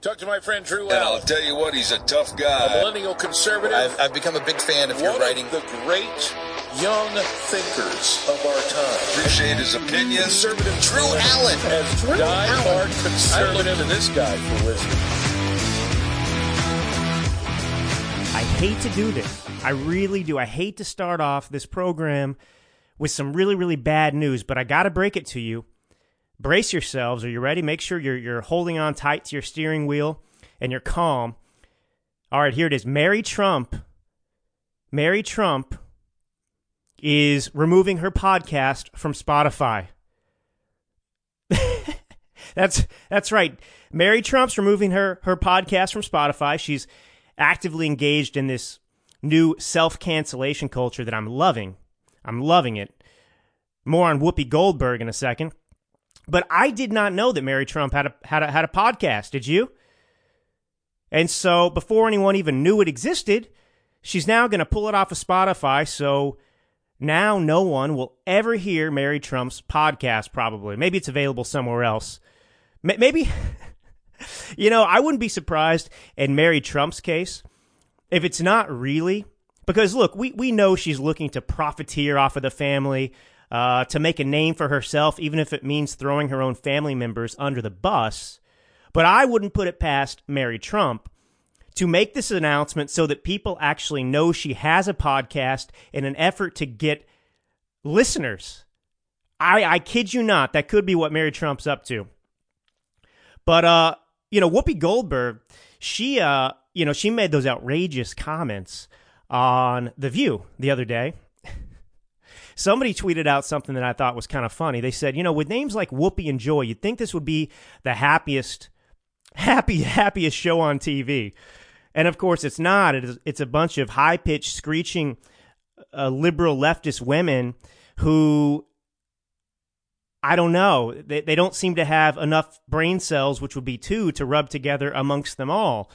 Talk to my friend Drew And I'll tell you what, he's a tough guy. a guy. millennial conservative. I've, I've become a big fan of your one writing. of the great young thinkers of our time. Appreciate his opinion. Conservative Drew Allen. as die-hard conservative. I look to this guy for wisdom. I hate to do this. I really do. I hate to start off this program with some really, really bad news, but I got to break it to you. Brace yourselves. Are you ready? Make sure you're, you're holding on tight to your steering wheel and you're calm. All right, here it is. Mary Trump. Mary Trump is removing her podcast from Spotify. that's that's right. Mary Trump's removing her her podcast from Spotify. She's actively engaged in this new self-cancellation culture that I'm loving. I'm loving it. More on Whoopi Goldberg in a second. But I did not know that Mary Trump had a had a had a podcast. Did you? And so before anyone even knew it existed, she's now going to pull it off of Spotify. So now no one will ever hear Mary Trump's podcast. Probably, maybe it's available somewhere else. Ma- Maybe, you know, I wouldn't be surprised in Mary Trump's case if it's not really because look, we we know she's looking to profiteer off of the family. Uh, to make a name for herself, even if it means throwing her own family members under the bus. But I wouldn't put it past Mary Trump to make this announcement so that people actually know she has a podcast in an effort to get listeners. I, I kid you not, that could be what Mary Trump's up to. But uh, you know, Whoopi Goldberg, she uh, you know, she made those outrageous comments on The View the other day. Somebody tweeted out something that I thought was kind of funny. They said, you know, with names like Whoopi and Joy, you'd think this would be the happiest, happy, happiest show on TV. And of course, it's not. It is, it's a bunch of high pitched, screeching, uh, liberal leftist women who, I don't know, they, they don't seem to have enough brain cells, which would be two, to rub together amongst them all.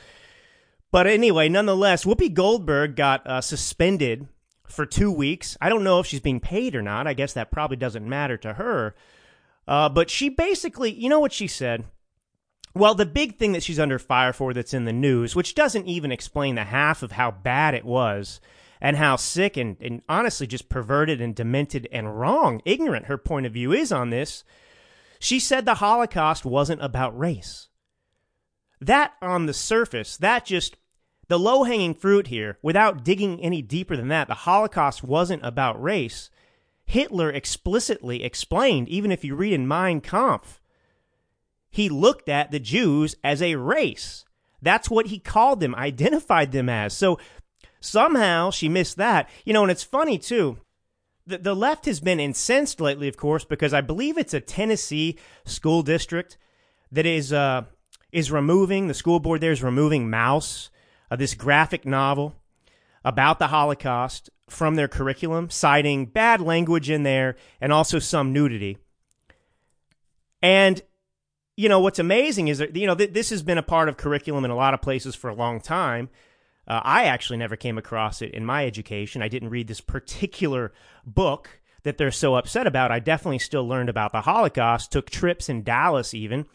But anyway, nonetheless, Whoopi Goldberg got uh, suspended for two weeks. I don't know if she's being paid or not. I guess that probably doesn't matter to her. Uh, but she basically, you know what she said? Well, the big thing that she's under fire for that's in the news, which doesn't even explain the half of how bad it was and how sick and, and honestly just perverted and demented and wrong, ignorant her point of view is on this. She said the Holocaust wasn't about race. That on the surface, that just the low hanging fruit here, without digging any deeper than that, the Holocaust wasn't about race. Hitler explicitly explained, even if you read in Mein Kampf, he looked at the Jews as a race. That's what he called them, identified them as. So somehow she missed that. You know, and it's funny too. The, the left has been incensed lately, of course, because I believe it's a Tennessee school district that is uh, is removing the school board there is removing Maus uh, this graphic novel about the Holocaust from their curriculum, citing bad language in there and also some nudity. And, you know, what's amazing is that, you know, th- this has been a part of curriculum in a lot of places for a long time. Uh, I actually never came across it in my education. I didn't read this particular book that they're so upset about. I definitely still learned about the Holocaust, took trips in Dallas even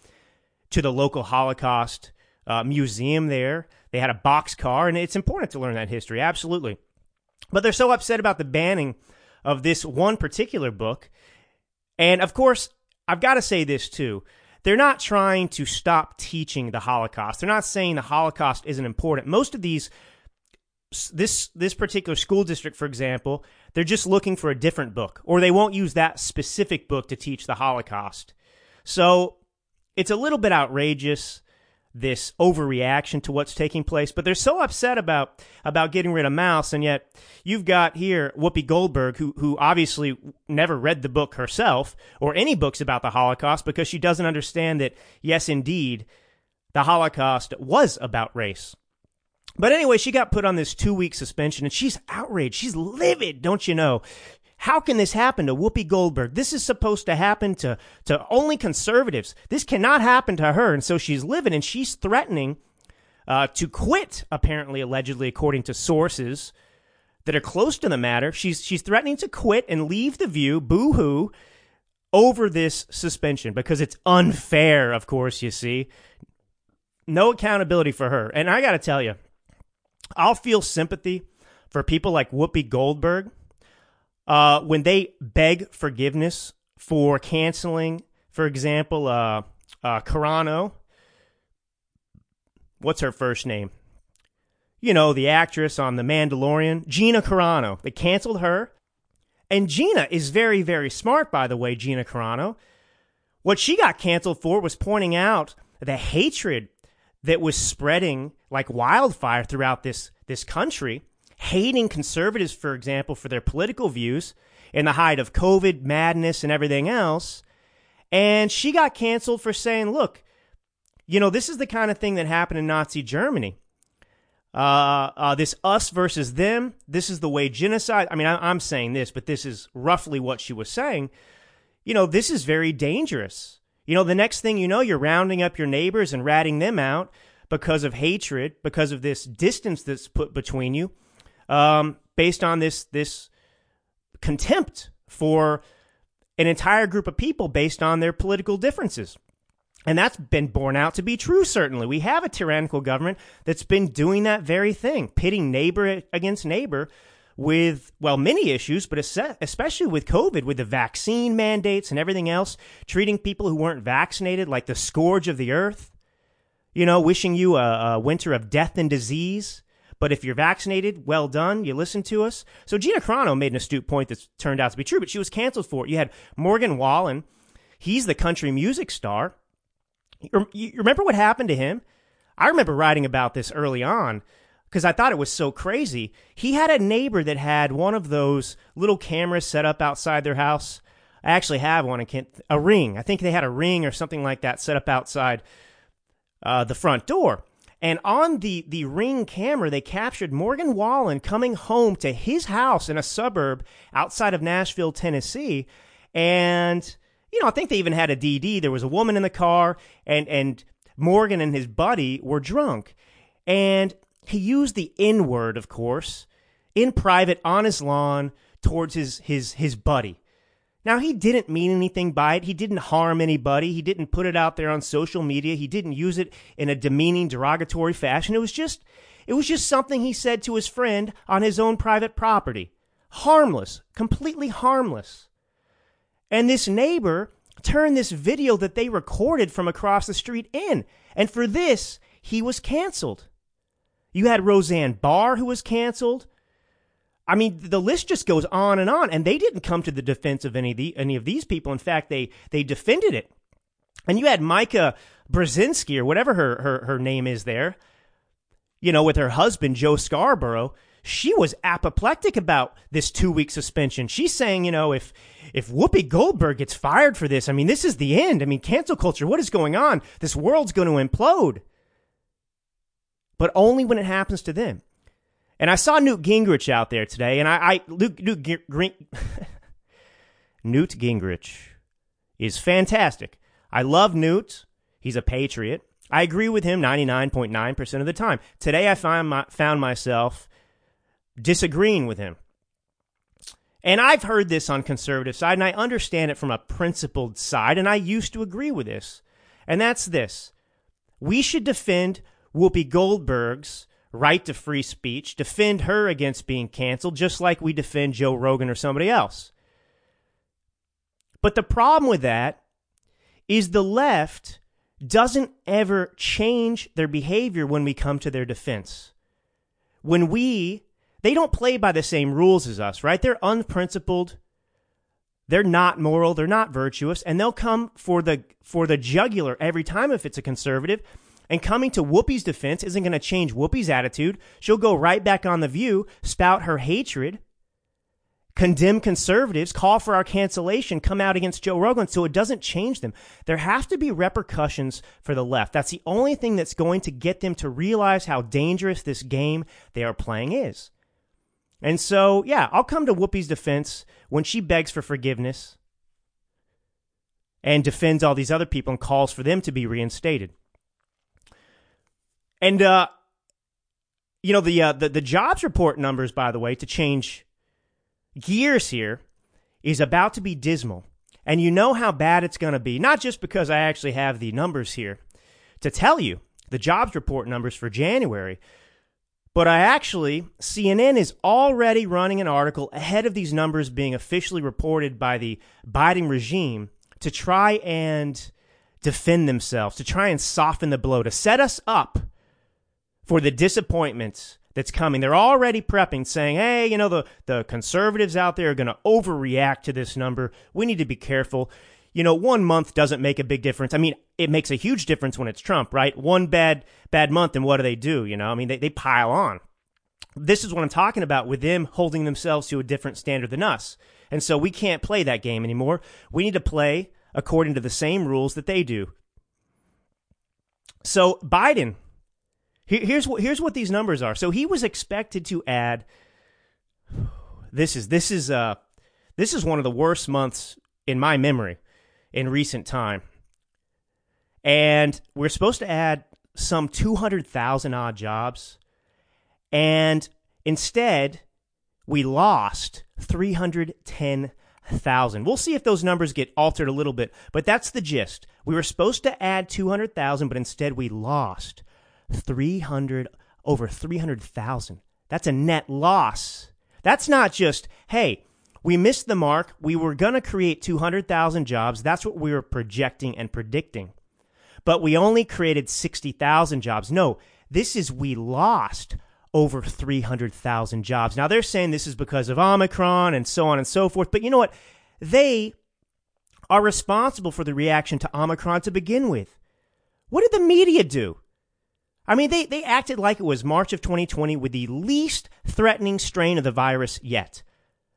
to the local Holocaust uh, museum there. They had a box car, and it's important to learn that history, absolutely. But they're so upset about the banning of this one particular book. And of course, I've got to say this too. They're not trying to stop teaching the Holocaust. They're not saying the Holocaust isn't important. Most of these this this particular school district for example, they're just looking for a different book or they won't use that specific book to teach the Holocaust. So, it's a little bit outrageous this overreaction to what's taking place, but they're so upset about about getting rid of Maus, and yet you've got here Whoopi Goldberg, who who obviously never read the book herself or any books about the Holocaust because she doesn't understand that yes, indeed, the Holocaust was about race. But anyway, she got put on this two week suspension, and she's outraged. She's livid, don't you know? How can this happen to Whoopi Goldberg? This is supposed to happen to, to only conservatives. This cannot happen to her. And so she's living and she's threatening uh, to quit, apparently, allegedly, according to sources that are close to the matter. She's, she's threatening to quit and leave the view, boo hoo, over this suspension because it's unfair, of course, you see. no accountability for her. And I got to tell you, I'll feel sympathy for people like Whoopi Goldberg uh, when they beg forgiveness for canceling, for example, uh, uh, Carano. What's her first name? You know, the actress on The Mandalorian, Gina Carano. They canceled her. And Gina is very, very smart, by the way, Gina Carano. What she got canceled for was pointing out the hatred that was spreading like wildfire throughout this, this country, hating conservatives, for example, for their political views in the height of COVID madness and everything else. And she got canceled for saying, look, you know, this is the kind of thing that happened in Nazi Germany. Uh, uh, this us versus them. This is the way genocide. I mean, I, I'm saying this, but this is roughly what she was saying. You know, this is very dangerous. You know, the next thing you know, you're rounding up your neighbors and ratting them out because of hatred, because of this distance that's put between you, um, based on this this contempt for an entire group of people based on their political differences. And that's been borne out to be true, certainly. We have a tyrannical government that's been doing that very thing, pitting neighbor against neighbor with, well, many issues, but especially with COVID, with the vaccine mandates and everything else, treating people who weren't vaccinated like the scourge of the earth, you know, wishing you a, a winter of death and disease. But if you're vaccinated, well done. You listen to us. So Gina Carano made an astute point that's turned out to be true, but she was canceled for it. You had Morgan Wallen. He's the country music star. You remember what happened to him? I remember writing about this early on because I thought it was so crazy. He had a neighbor that had one of those little cameras set up outside their house. I actually have one. I can't, a ring. I think they had a ring or something like that set up outside uh, the front door. And on the, the ring camera, they captured Morgan Wallen coming home to his house in a suburb outside of Nashville, Tennessee. And, you know, I think they even had a DD. There was a woman in the car, and, and Morgan and his buddy were drunk. And he used the N word, of course, in private on his lawn towards his, his, his buddy. Now, he didn't mean anything by it. He didn't harm anybody. He didn't put it out there on social media. He didn't use it in a demeaning, derogatory fashion. It was just, it was just something he said to his friend on his own private property. Harmless, completely harmless. And this neighbor turned this video that they recorded from across the street in. And for this, he was canceled. You had Roseanne Barr, who was canceled. I mean, the list just goes on and on, and they didn't come to the defense of any of the any of these people. In fact, they they defended it. And you had Mika Brzezinski or whatever her her her name is there, you know, with her husband Joe Scarborough. She was apoplectic about this two week suspension. She's saying, you know, if if Whoopi Goldberg gets fired for this, I mean, this is the end. I mean, cancel culture. What is going on? This world's going to implode. But only when it happens to them. And I saw Newt Gingrich out there today, and I, I Newt, Newt, Newt Gingrich is fantastic. I love Newt. He's a patriot. I agree with him 99.9% of the time. Today I find my, found myself disagreeing with him. And I've heard this on conservative side, and I understand it from a principled side, and I used to agree with this. And that's this. We should defend Whoopi Goldberg's right to free speech, defend her against being canceled, just like we defend Joe Rogan or somebody else. But the problem with that is the left doesn't ever change their behavior when we come to their defense. When we, they don't play by the same rules as us, right? They're unprincipled. They're not moral. They're not virtuous. And they'll come for the, for the jugular every time if it's a conservative. And coming to Whoopi's defense isn't going to change Whoopi's attitude. She'll go right back on the view, spout her hatred, condemn conservatives, call for our cancellation, come out against Joe Rogan. So it doesn't change them. There have to be repercussions for the left. That's the only thing that's going to get them to realize how dangerous this game they are playing is. And so, yeah, I'll come to Whoopi's defense when she begs for forgiveness and defends all these other people and calls for them to be reinstated. And uh, you know the, uh, the the jobs report numbers, by the way, to change gears here, is about to be dismal. And you know how bad it's going to be. Not just because I actually have the numbers here to tell you, the jobs report numbers for January. But I actually, CNN is already running an article ahead of these numbers being officially reported by the Biden regime to try and defend themselves, to try and soften the blow, to set us up for the disappointments that's coming. They're already prepping, saying, hey, you know, the, the conservatives out there are going to overreact to this number. We need to be careful. You know, one month doesn't make a big difference. I mean, it makes a huge difference when it's Trump, right? One bad bad month, and what do they do? You know, I mean, they, they pile on. This is what I'm talking about with them holding themselves to a different standard than us. And so we can't play that game anymore. We need to play according to the same rules that they do. So Biden, here's what here's what these numbers are. So he was expected to add. This is this is uh this is one of the worst months in my memory in recent time, and we're supposed to add some two hundred thousand odd jobs, and instead we lost three hundred ten thousand. We'll see if those numbers get altered a little bit, but that's the gist. We were supposed to add 200,000, but instead we lost 300 over 300,000. That's a net loss. That's not just, hey, we missed the mark. We were going to create 200,000 jobs. That's what we were projecting and predicting. But we only created 60,000 jobs. No, this is we lost over 300,000 jobs. Now they're saying this is because of Omicron and so on and so forth. But you know what? They are responsible for the reaction to Omicron to begin with. What did the media do? I mean, they, they acted like it was March of 2020 with the least threatening strain of the virus yet.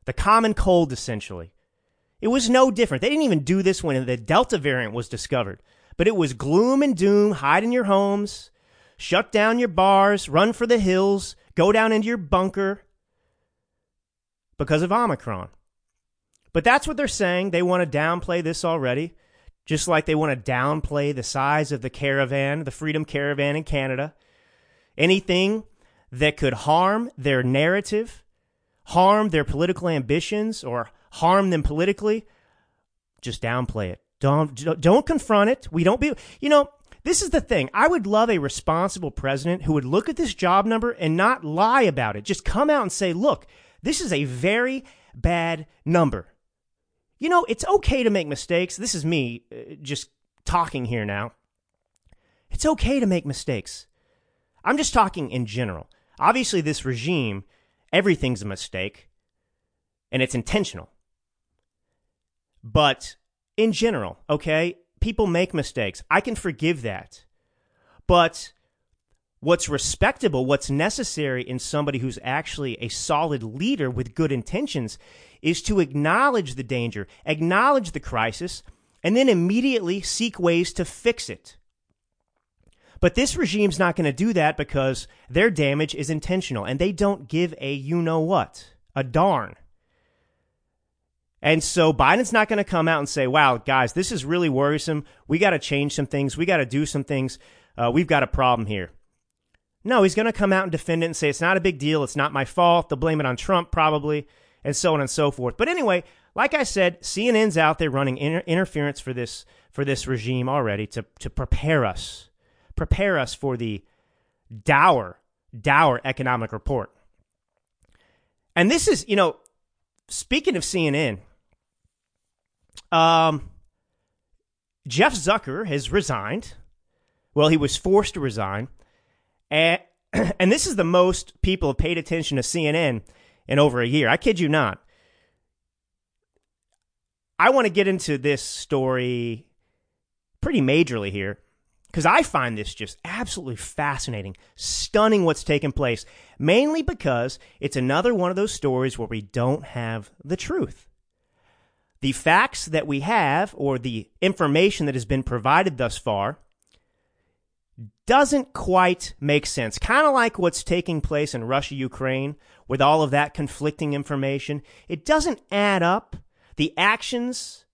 The common cold, essentially. It was no different. They didn't even do this when the Delta variant was discovered. But it was gloom and doom, hide in your homes, shut down your bars, run for the hills, go down into your bunker because of Omicron. But that's what they're saying. They want to downplay this already, just like they want to downplay the size of the caravan, the Freedom Caravan in Canada. Anything that could harm their narrative, harm their political ambitions, or harm them politically, just downplay it. Don't don't confront it. We don't be you know, this is the thing. I would love a responsible president who would look at this job number and not lie about it. Just come out and say, "Look, this is a very bad number." You know, it's okay to make mistakes. This is me uh, just talking here now. It's okay to make mistakes. I'm just talking in general. Obviously, this regime, everything's a mistake and it's intentional. But in general, okay, people make mistakes. I can forgive that. But what's respectable, what's necessary in somebody who's actually a solid leader with good intentions is to acknowledge the danger, acknowledge the crisis, and then immediately seek ways to fix it. But this regime's not going to do that because their damage is intentional and they don't give a you know what, a darn. And so Biden's not going to come out and say, wow, guys, this is really worrisome. We got to change some things. We got to do some things. Uh, we've got a problem here. No, he's going to come out and defend it and say it's not a big deal. It's not my fault. They'll blame it on Trump, probably and so on and so forth. But anyway, like I said, CNN's out there running inter- interference for this for this regime already to to prepare us, prepare us for the dour, dour economic report. And this is, you know, speaking of CNN, um, Jeff Zucker has resigned. Well, he was forced to resign, and and this is the most people have paid attention to CNN in over a year. I kid you not. I want to get into this story pretty majorly here because I find this just absolutely fascinating, stunning what's taken place, mainly because it's another one of those stories where we don't have the truth. The facts that we have, or the information that has been provided thus far, doesn't quite make sense. Kind of like what's taking place in Russia, Ukraine, with all of that conflicting information. It doesn't add up. The actions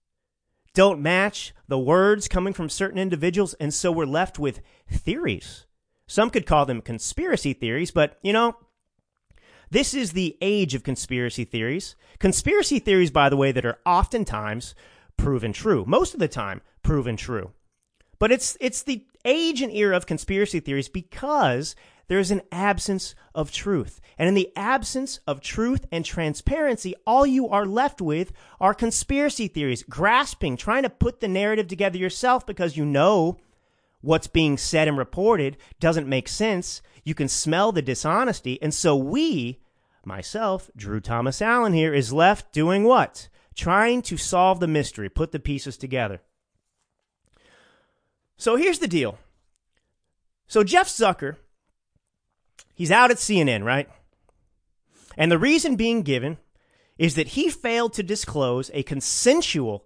don't match the words coming from certain individuals, and so we're left with theories. Some could call them conspiracy theories, but you know, this is the age of conspiracy theories. Conspiracy theories, by the way, that are oftentimes proven true. Most of the time, proven true. But it's it's the age and era of conspiracy theories because there's an absence of truth. And in the absence of truth and transparency, all you are left with are conspiracy theories, grasping, trying to put the narrative together yourself because you know what's being said and reported doesn't make sense. You can smell the dishonesty. And so we, myself, Drew Thomas Allen here, is left doing what? Trying to solve the mystery, put the pieces together. So here's the deal. So Jeff Zucker, he's out at CNN, right? And the reason being given is that he failed to disclose a consensual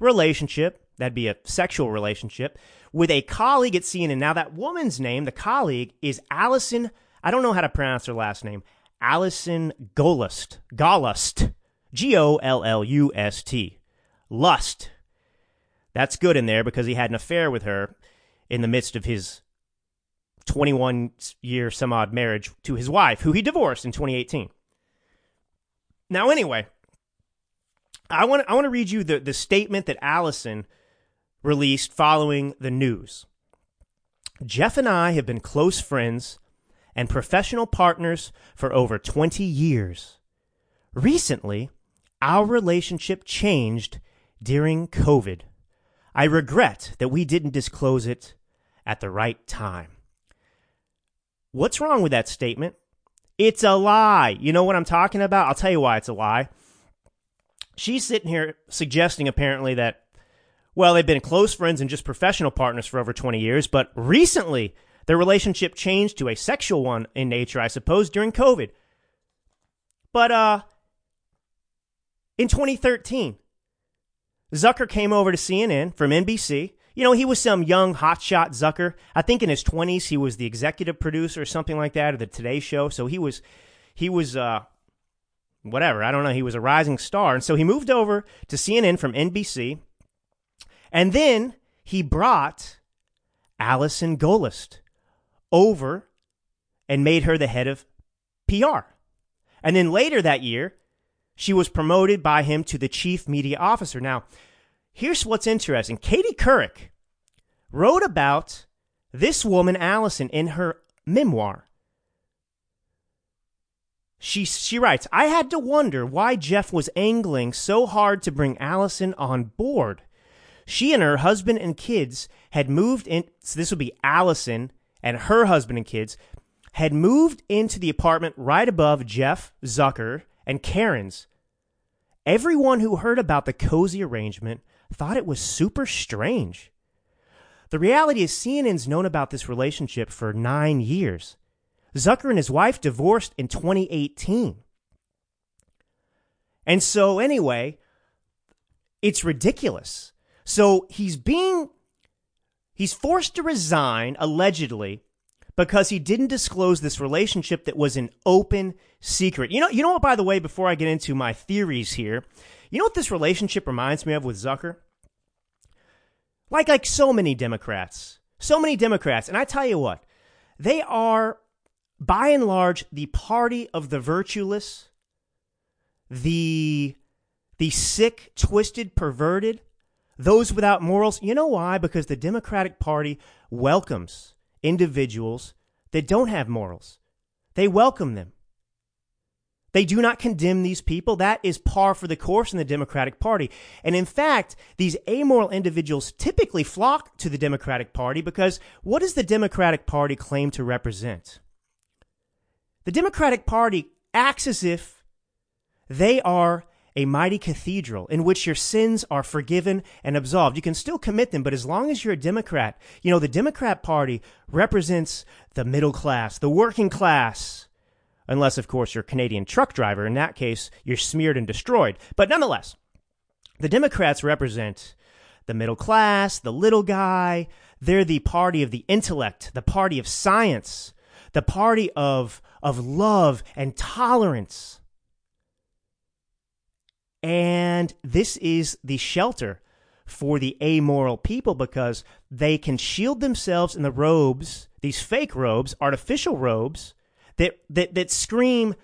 relationship, that'd be a sexual relationship, with a colleague at CNN. Now, that woman's name, the colleague, is Allison, I don't know how to pronounce her last name, Allison Gollust. Gollust. G O L L U S T. Lust. That's good in there because he had an affair with her in the midst of his 21 year some odd marriage to his wife, who he divorced in 2018. Now, anyway, I want I want to read you the, the statement that Allison released following the news. Jeff and I have been close friends and professional partners for over 20 years. Recently, our relationship changed during COVID. I regret that we didn't disclose it at the right time. What's wrong with that statement? It's a lie. You know what I'm talking about? I'll tell you why it's a lie. She's sitting here suggesting apparently that, well, they've been close friends and just professional partners for over 20 years, but recently their relationship changed to a sexual one in nature, I suppose, during COVID. But uh, in 2013, Zucker came over to CNN from NBC. You know, he was some young hotshot Zucker. I think in his 20s he was the executive producer or something like that of the Today Show. So he was, he was, uh, whatever. I don't know. He was a rising star. And so he moved over to CNN from NBC. And then he brought Allison Gollust over and made her the head of PR. And then later that year, she was promoted by him to the chief media officer. Now, here's what's interesting. Katie Couric wrote about this woman, Allison, in her memoir. She, she writes, I had to wonder why Jeff was angling so hard to bring Allison on board. She and her husband and kids had moved in, so this would be Allison and her husband and kids had moved into the apartment right above Jeff Zucker and Caryn's. Everyone who heard about the cozy arrangement thought it was super strange. The reality is, CNN's known about this relationship for nine years. Zucker and his wife divorced in 2018. And so, anyway, it's ridiculous. So he's being, he's forced to resign, allegedly, because he didn't disclose this relationship that was an open secret. You know, you know what, by the way, before I get into my theories here, you know what this relationship reminds me of with Zucker? Like, like so many Democrats, so many Democrats. And I tell you what, they are by and large, the party of the virtueless, the the sick, twisted, perverted, those without morals. You know why? Because the Democratic Party welcomes individuals that don't have morals. They welcome them. They do not condemn these people. That is par for the course in the Democratic Party. And in fact, these amoral individuals typically flock to the Democratic Party because what does the Democratic Party claim to represent? The Democratic Party acts as if they are a mighty cathedral in which your sins are forgiven and absolved. You can still commit them, but as long as you're a Democrat, you know, the Democrat Party represents the middle class, the working class. Unless, of course, you're a Canadian truck driver. In that case, you're smeared and destroyed. But nonetheless, the Democrats represent the middle class, the little guy. They're the party of the intellect, the party of science, the party of of love and tolerance. And this is the shelter for the amoral people because they can shield themselves in the robes, these fake robes, artificial robes that that that scream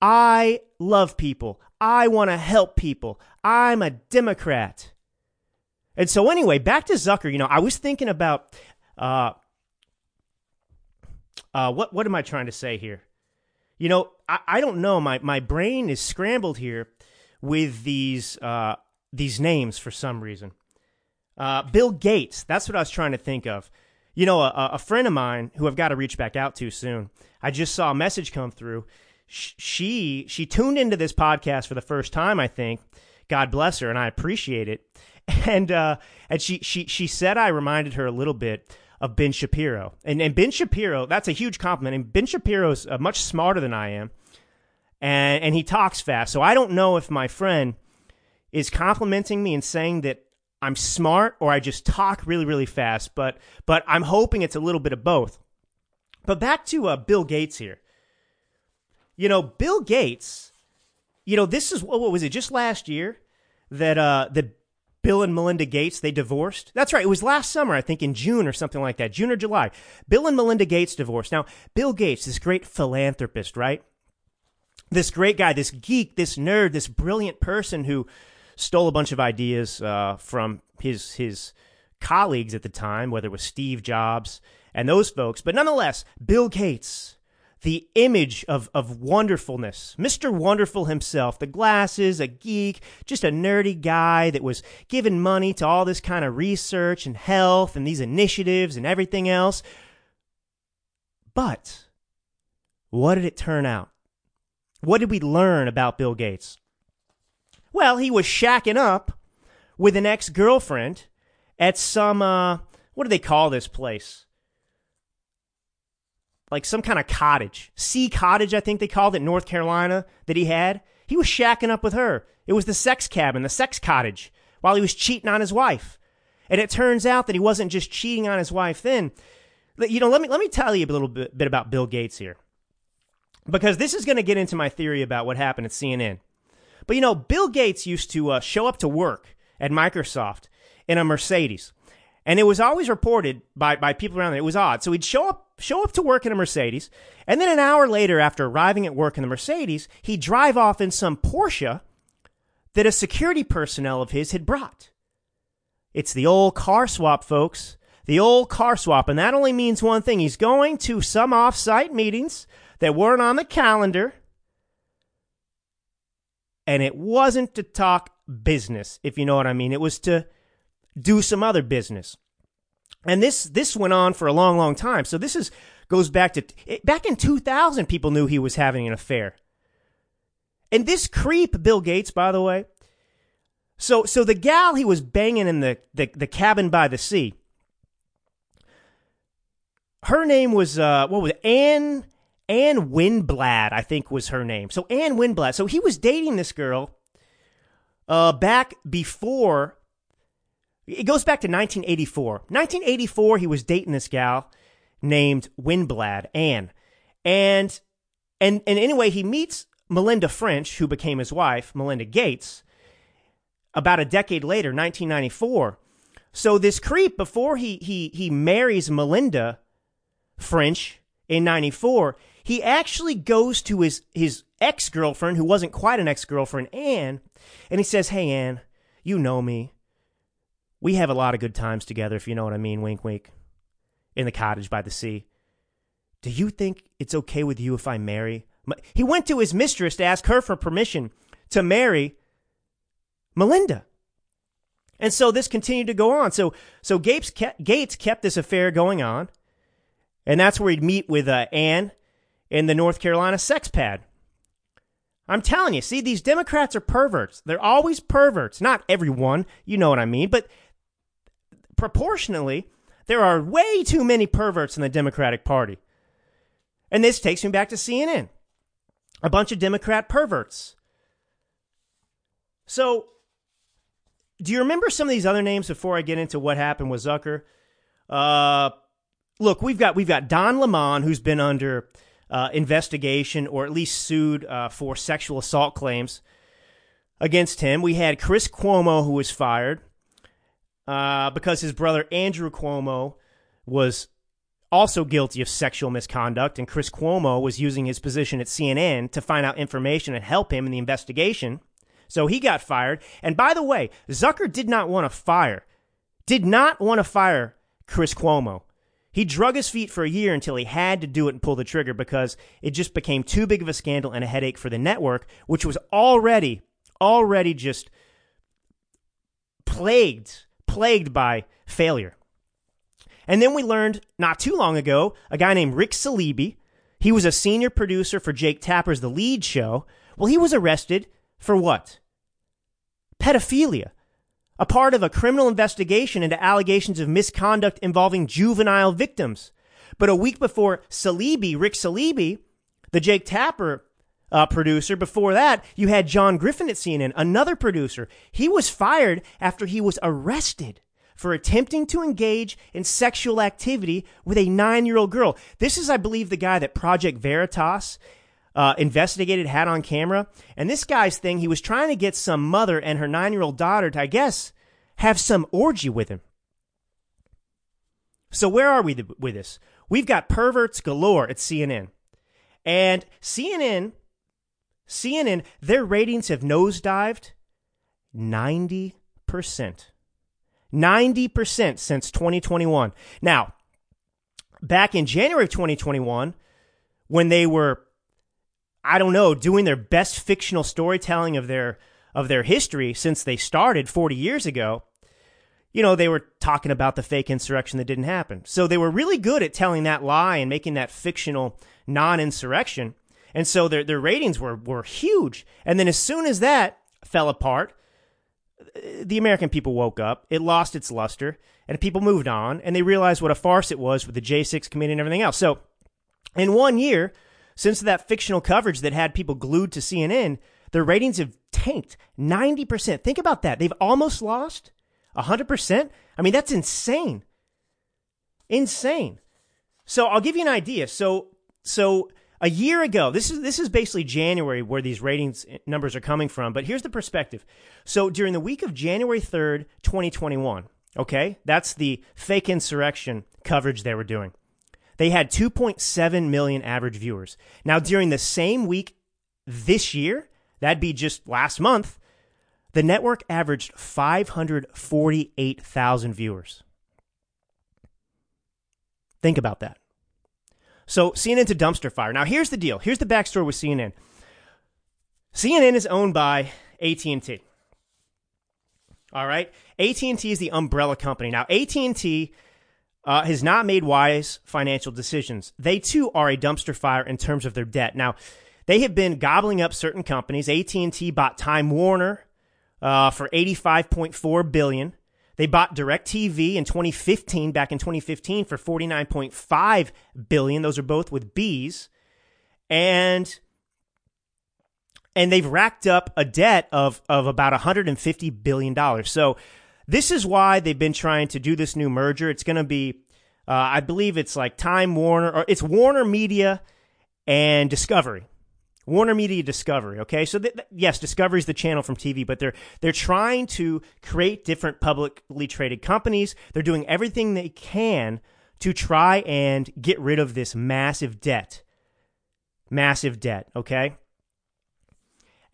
I love people. I want to help people. I'm a Democrat. And so anyway, back to Zucker, you know, I was thinking about Uh, uh, what what am I trying to say here? You know, I, I don't know. My my brain is scrambled here with these uh, these names for some reason. Uh, Bill Gates. That's what I was trying to think of. You know, a, a friend of mine who I've got to reach back out to soon. I just saw a message come through. She she tuned into this podcast for the first time. I think. God bless her, and I appreciate it. And uh, and she she she said I reminded her a little bit of Ben Shapiro. And, and Ben Shapiro, that's a huge compliment. And Ben Shapiro's uh, much smarter than I am. And, and he talks fast. So I don't know if my friend is complimenting me and saying that I'm smart or I just talk really, really fast. But, but I'm hoping it's a little bit of both. But back to uh, Bill Gates here. You know, Bill Gates, you know, this is what was it just last year that uh, that Bill and Melinda Gates, they divorced. That's right. It was last summer, I think in June or something like that, June or July. Bill and Melinda Gates divorced. Now, Bill Gates, this great philanthropist, right? This great guy, this geek, this nerd, this brilliant person who stole a bunch of ideas uh, from his his colleagues at the time, whether it was Steve Jobs and those folks. But nonetheless, Bill Gates, the image of, of wonderfulness. Mr. Wonderful himself, the glasses, a geek, just a nerdy guy that was giving money to all this kind of research and health and these initiatives and everything else. But what did it turn out? What did we learn about Bill Gates? Well, he was shacking up with an ex girlfriend at some, uh, what do they call this place? like some kind of cottage, sea cottage, I think they called it, North Carolina, that he had. He was shacking up with her. It was the sex cabin, the sex cottage, while he was cheating on his wife. And it turns out that he wasn't just cheating on his wife then. You know, let me, let me tell you a little bit, bit about Bill Gates here. Because this is going to get into my theory about what happened at CNN. But you know, Bill Gates used to uh, show up to work at Microsoft in a Mercedes. And it was always reported by, by people around there. It was odd. So he'd show up show up to work in a Mercedes, and then an hour later, after arriving at work in the Mercedes, he'd drive off in some Porsche that a security personnel of his had brought. It's the old car swap, folks. The old car swap. And that only means one thing. He's going to some off-site meetings that weren't on the calendar. And it wasn't to talk business, if you know what I mean. It was to do some other business. And this this went on for a long, long time. So this is goes back to back in 2000. People knew he was having an affair. And this creep, Bill Gates, by the way. So so the gal he was banging in the the, the cabin by the sea. Her name was uh what was it? Ann Ann Winblad, I think was her name. So Ann Winblad. So he was dating this girl uh back before it goes back to 1984. 1984, he was dating this gal named Winblad, Ann. And, and, and anyway, he meets Melinda French, who became his wife, Melinda Gates, about a decade later, 1994. So this creep, before he, he, he marries Melinda French in 94, he actually goes to his, his ex-girlfriend, who wasn't quite an ex-girlfriend, Ann, and he says, Hey, Ann, you know me we have a lot of good times together, if you know what I mean. Wink, wink. In the cottage by the sea. Do you think it's okay with you if I marry? He went to his mistress to ask her for permission to marry Melinda. And so this continued to go on. So, so Gates kept, Gates kept this affair going on. And that's where he'd meet with uh, Ann in the North Carolina sex pad. I'm telling you, see, these Democrats are perverts. They're always perverts. Not everyone, you know what I mean, but proportionally, there are way too many perverts in the Democratic Party. And this takes me back to CNN. A bunch of Democrat perverts. So, do you remember some of these other names before I get into what happened with Zucker? Uh, look, we've got we've got Don Lemon, who's been under uh, investigation or at least sued uh, for sexual assault claims against him. We had Chris Cuomo, who was fired uh, because his brother Andrew Cuomo was also guilty of sexual misconduct, and Chris Cuomo was using his position at CNN to find out information and help him in the investigation. So he got fired. And by the way, Zucker did not want to fire, did not want to fire Chris Cuomo. He drug his feet for a year until he had to do it and pull the trigger because it just became too big of a scandal and a headache for the network, which was already, already just plagued, plagued by failure. And then we learned not too long ago a guy named Rick Saleeby. He was a senior producer for Jake Tapper's The Lead Show. Well, he was arrested for what? Pedophilia a part of a criminal investigation into allegations of misconduct involving juvenile victims. But a week before Saleeby, Rick Saleeby, the Jake Tapper uh, producer, before that, you had John Griffin at CNN, another producer. He was fired after he was arrested for attempting to engage in sexual activity with a nine year old girl. This is, I believe, the guy that Project Veritas uh, investigated, had on camera. And this guy's thing, he was trying to get some mother and her nine year old daughter to, I guess, have some orgy with him. So where are we with this? We've got perverts galore at CNN. And CNN, CNN, their ratings have nosedived 90%. 90% since 2021. Now, back in January of 2021, when they were I don't know, doing their best fictional storytelling of their of their history since they started 40 years ago, you know, they were talking about the fake insurrection that didn't happen. So they were really good at telling that lie and making that fictional non-insurrection. And so their their ratings were were huge. And then as soon as that fell apart, the American people woke up, it lost its luster, and people moved on and they realized what a farce it was with the J6 committee and everything else. So in one year, since that fictional coverage that had people glued to CNN, their ratings have tanked 90%. Think about that. They've almost lost 100%. I mean, that's insane. Insane. So I'll give you an idea. So, so a year ago, this is, this is basically January where these ratings eh, numbers are coming from, but here's the perspective. So during the week of January 3rd, 2021, okay, that's the fake insurrection coverage they were doing. They had 2.7 million average viewers. Now, during the same week this year, that'd be just last month, the network averaged 548,000 viewers. Think about that. So CNN's a dumpster fire. Now here's the deal. Here's the backstory with CNN. CNN is owned by AT&T. All right? AT&T is the umbrella company. Now AT&T uh, has not made wise financial decisions. They too are a dumpster fire in terms of their debt. Now, they have been gobbling up certain companies. AT&T bought Time Warner uh, for 85.4 billion. They bought DirecTV in 2015, back in 2015, for 49.5 billion. Those are both with B's, and and they've racked up a debt of of about 150 billion dollars. So this is why they've been trying to do this new merger. It's going to be, uh, I believe it's like Time Warner, or it's Warner Media and Discovery. Warner Media Discovery. Okay, so th- yes, Discovery is the channel from TV, but they're they're trying to create different publicly traded companies. They're doing everything they can to try and get rid of this massive debt. Massive debt. Okay.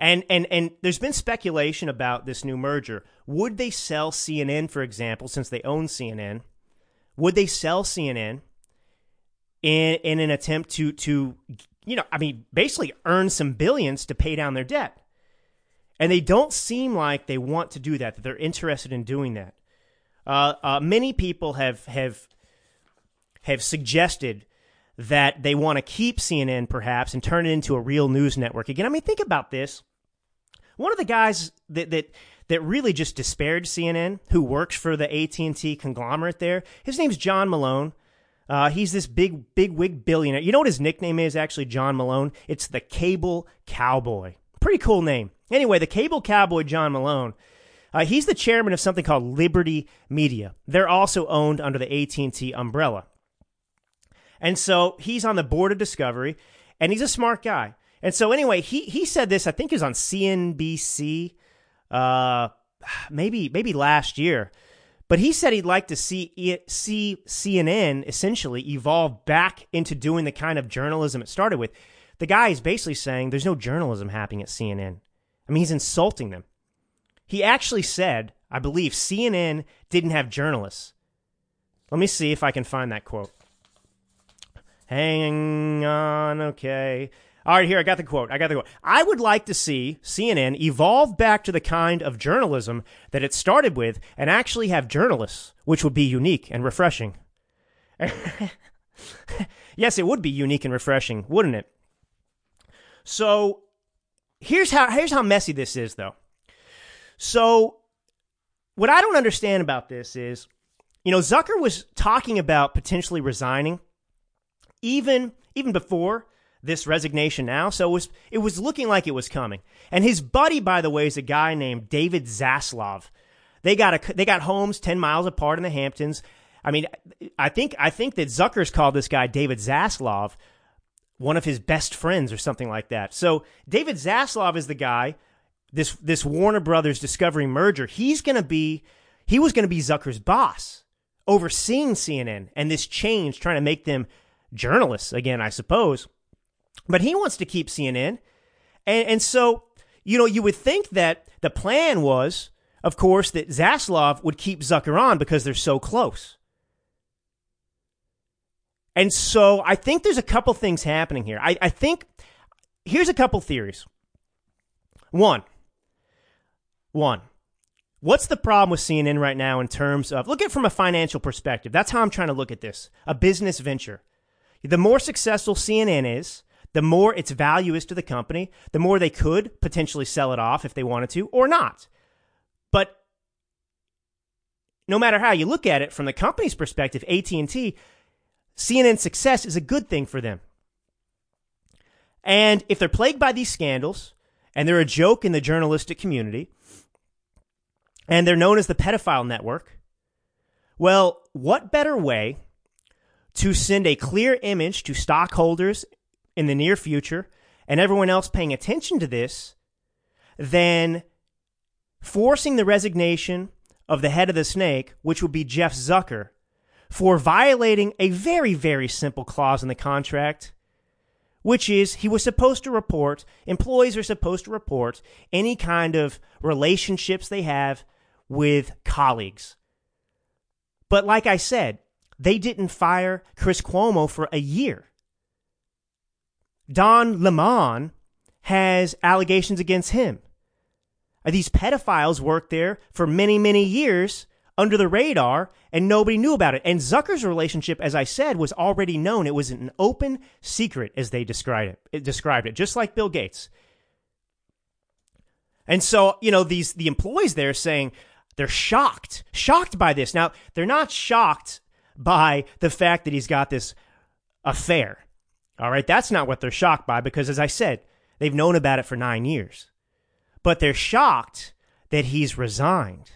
And and and there's been speculation about this new merger. Would they sell CNN, for example, since they own CNN? Would they sell CNN in in an attempt to to you know, I mean, basically earn some billions to pay down their debt? And they don't seem like they want to do that. That they're interested in doing that. Uh, uh, many people have have have suggested that they want to keep CNN perhaps and turn it into a real news network again. I mean, think about this. One of the guys that that that really just disparaged CNN, who works for the AT and T conglomerate there, his name's John Malone. Uh, he's this big, big wig billionaire. You know what his nickname is? Actually, John Malone. It's the Cable Cowboy. Pretty cool name. Anyway, the Cable Cowboy, John Malone. Uh, he's the chairman of something called Liberty Media. They're also owned under the AT and T umbrella. And so he's on the board of Discovery, and he's a smart guy. And so anyway, he he said this. I think is on CNBC, uh, maybe maybe last year. But he said he'd like to see see CNN essentially evolve back into doing the kind of journalism it started with. The guy is basically saying there's no journalism happening at CNN. I mean, he's insulting them. He actually said, I believe CNN didn't have journalists. Let me see if I can find that quote. Hang on, okay. All right, here, I got the quote. I got the quote. I would like to see CNN evolve back to the kind of journalism that it started with and actually have journalists, which would be unique and refreshing. yes, it would be unique and refreshing, wouldn't it? So here's how here's how messy this is though. So what I don't understand about this is, you know, Zucker was talking about potentially resigning even even before this resignation now. So it was it was looking like it was coming. And his buddy, by the way, is a guy named David Zaslav. They got a they got homes ten miles apart in the Hamptons. I mean, I think I think that Zucker's called this guy David Zaslav one of his best friends or something like that. So David Zaslav is the guy. This this Warner Brothers Discovery merger. He's going to be he was going to be Zucker's boss, overseeing CNN and this change, trying to make them journalists again, I suppose. But he wants to keep CNN, and and so you know you would think that the plan was, of course, that Zaslav would keep Zucker on because they're so close. And so I think there's a couple things happening here. I, I think here's a couple theories. One, one, what's the problem with CNN right now in terms of look at from a financial perspective? That's how I'm trying to look at this. A business venture. The more successful CNN is, the more its value is to the company, the more they could potentially sell it off if they wanted to or not. But no matter how you look at it from the company's perspective, AT&T CNN success is a good thing for them. And if they're plagued by these scandals and they're a joke in the journalistic community and they're known as the pedophile network, well, what better way to send a clear image to stockholders in the near future and everyone else paying attention to this than forcing the resignation of the head of the snake, which would be Jeff Zucker, for violating a very, very simple clause in the contract, which is he was supposed to report, employees are supposed to report any kind of relationships they have with colleagues. But like I said, they didn't fire Chris Cuomo for a year. Don Lemon has allegations against him. These pedophiles worked there for many, many years under the radar and nobody knew about it. And Zucker's relationship, as I said, was already known. It was an open secret, as they described it. It described it, just like Bill Gates. And so, you know, these the employees there saying they're shocked, shocked by this. Now, they're not shocked by the fact that he's got this affair. All right, that's not what they're shocked by because, as I said, they've known about it for nine years. But they're shocked that he's resigned.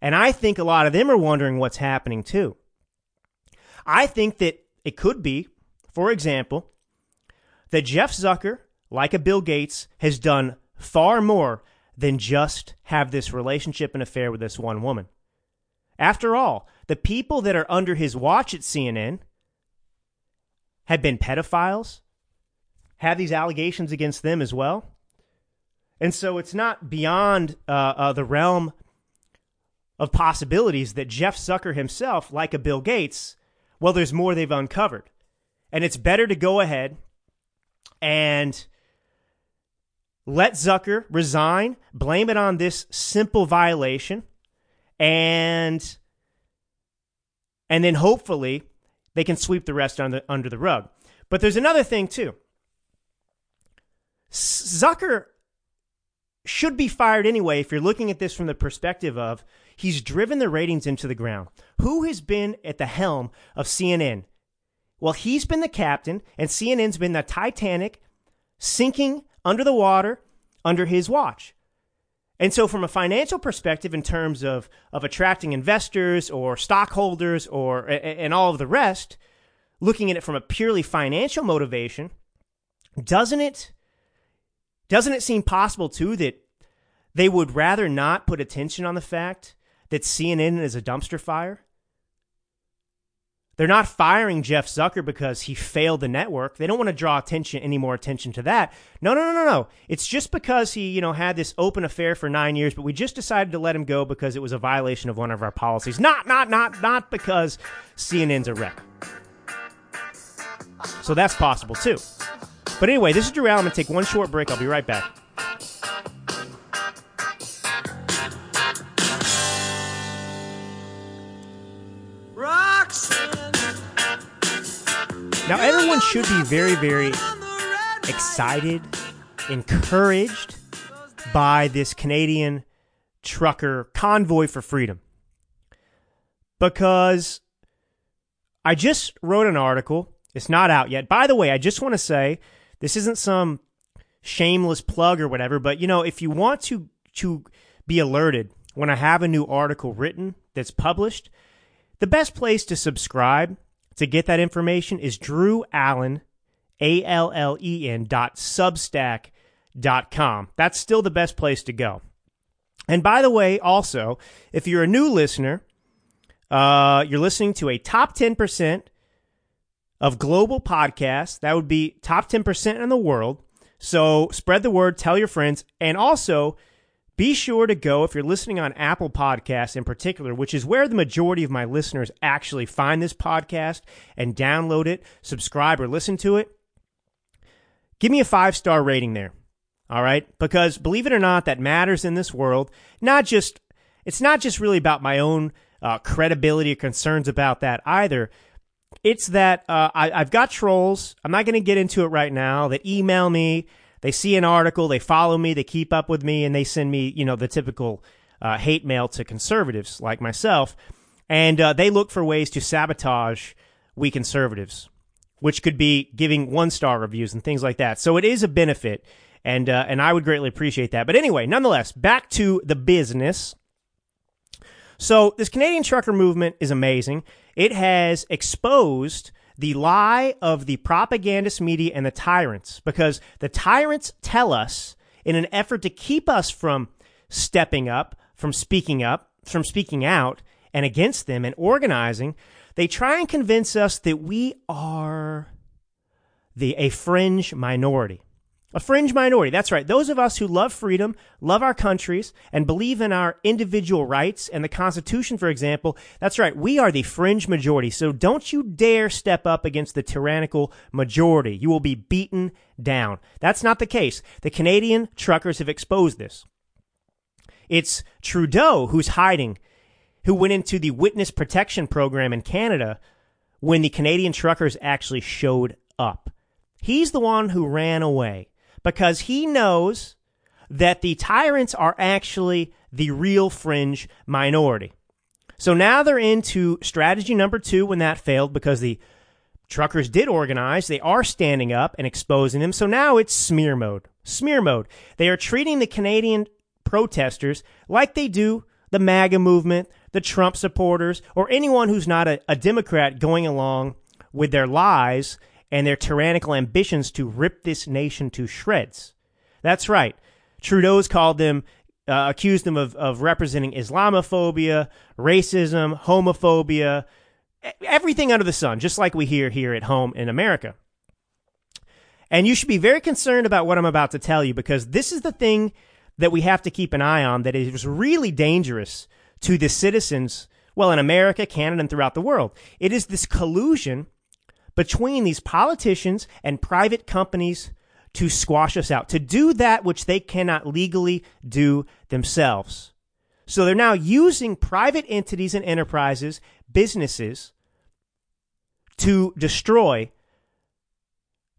And I think a lot of them are wondering what's happening too. I think that it could be, for example, that Jeff Zucker, like a Bill Gates, has done far more than just have this relationship and affair with this one woman. After all, the people that are under his watch at CNN have been pedophiles, have these allegations against them as well. And so it's not beyond uh, uh, the realm of possibilities that Jeff Zucker himself, like a Bill Gates, well, there's more they've uncovered. And it's better to go ahead and let Zucker resign, blame it on this simple violation, and and then hopefully they can sweep the rest under, under the rug. But there's another thing too. Zucker should be fired anyway if you're looking at this from the perspective of he's driven the ratings into the ground. Who has been at the helm of CNN? Well, he's been the captain, and CNN's been the Titanic sinking under the water under his watch. And so, from a financial perspective, in terms of, of attracting investors or stockholders or and all of the rest, looking at it from a purely financial motivation, doesn't it doesn't it seem possible too that they would rather not put attention on the fact that CNN is a dumpster fire? They're not firing Jeff Zucker because he failed the network. They don't want to draw attention any more attention to that. No, no, no, no, no. It's just because he, you know, had this open affair for nine years, but we just decided to let him go because it was a violation of one of our policies. Not, not, not, not because CNN's a wreck. So that's possible too. But anyway, this is Drew Allen. I'm to take one short break. I'll be right back. Now, everyone should be very, very excited, encouraged by this Canadian trucker convoy for freedom. Because I just wrote an article. It's not out yet. By the way, I just want to say this isn't some shameless plug or whatever, but you know, if you want to to be alerted when I have a new article written that's published, the best place to subscribe to get that information is Drew Allen, A L L E N dot substack dot com. That's still the best place to go. And by the way, also, if you're a new listener, uh, you're listening to a top 10% of global podcasts. That would be top 10% in the world. So spread the word, tell your friends, and also be sure to go if you're listening on Apple Podcasts in particular, which is where the majority of my listeners actually find this podcast and download it, subscribe, or listen to it. Give me a five star rating there. All right. Because believe it or not, that matters in this world. Not just, it's not just really about my own uh, credibility or concerns about that either. It's that uh, I, I've got trolls. I'm not going to get into it right now that email me they see an article, they follow me, they keep up with me, and they send me, you know, the typical uh, hate mail to conservatives like myself. And uh, they look for ways to sabotage we conservatives, which could be giving one star reviews and things like that. So it is a benefit, and uh, and I would greatly appreciate that. But anyway, nonetheless, back to the business. So this Canadian trucker movement is amazing. It has exposed the lie of the propagandist media and the tyrants because the tyrants tell us in an effort to keep us from stepping up, from speaking up, from speaking out and against them and organizing, they try and convince us that we are the a fringe minority. A fringe minority. That's right. Those of us who love freedom, love our countries, and believe in our individual rights and the Constitution, for example, that's right. We are the fringe majority. So don't you dare step up against the tyrannical majority. You will be beaten down. That's not the case. The Canadian truckers have exposed this. It's Trudeau who's hiding, who went into the witness protection program in Canada when the Canadian truckers actually showed up. He's the one who ran away because he knows that the tyrants are actually the real fringe minority. So now they're into strategy number two when that failed because the truckers did organize. They are standing up and exposing them. So now it's smear mode. Smear mode. They are treating the Canadian protesters like they do the MAGA movement, the Trump supporters, or anyone who's not a, a Democrat going along with their lies and their tyrannical ambitions to rip this nation to shreds. That's right. Trudeau's called them, uh, accused them of, of representing Islamophobia, racism, homophobia, everything under the sun, just like we hear here at home in America. And you should be very concerned about what I'm about to tell you because this is the thing that we have to keep an eye on that is really dangerous to the citizens, well, in America, Canada, and throughout the world. It is this collusion between these politicians and private companies to squash us out, to do that which they cannot legally do themselves. So they're now using private entities and enterprises, businesses, to destroy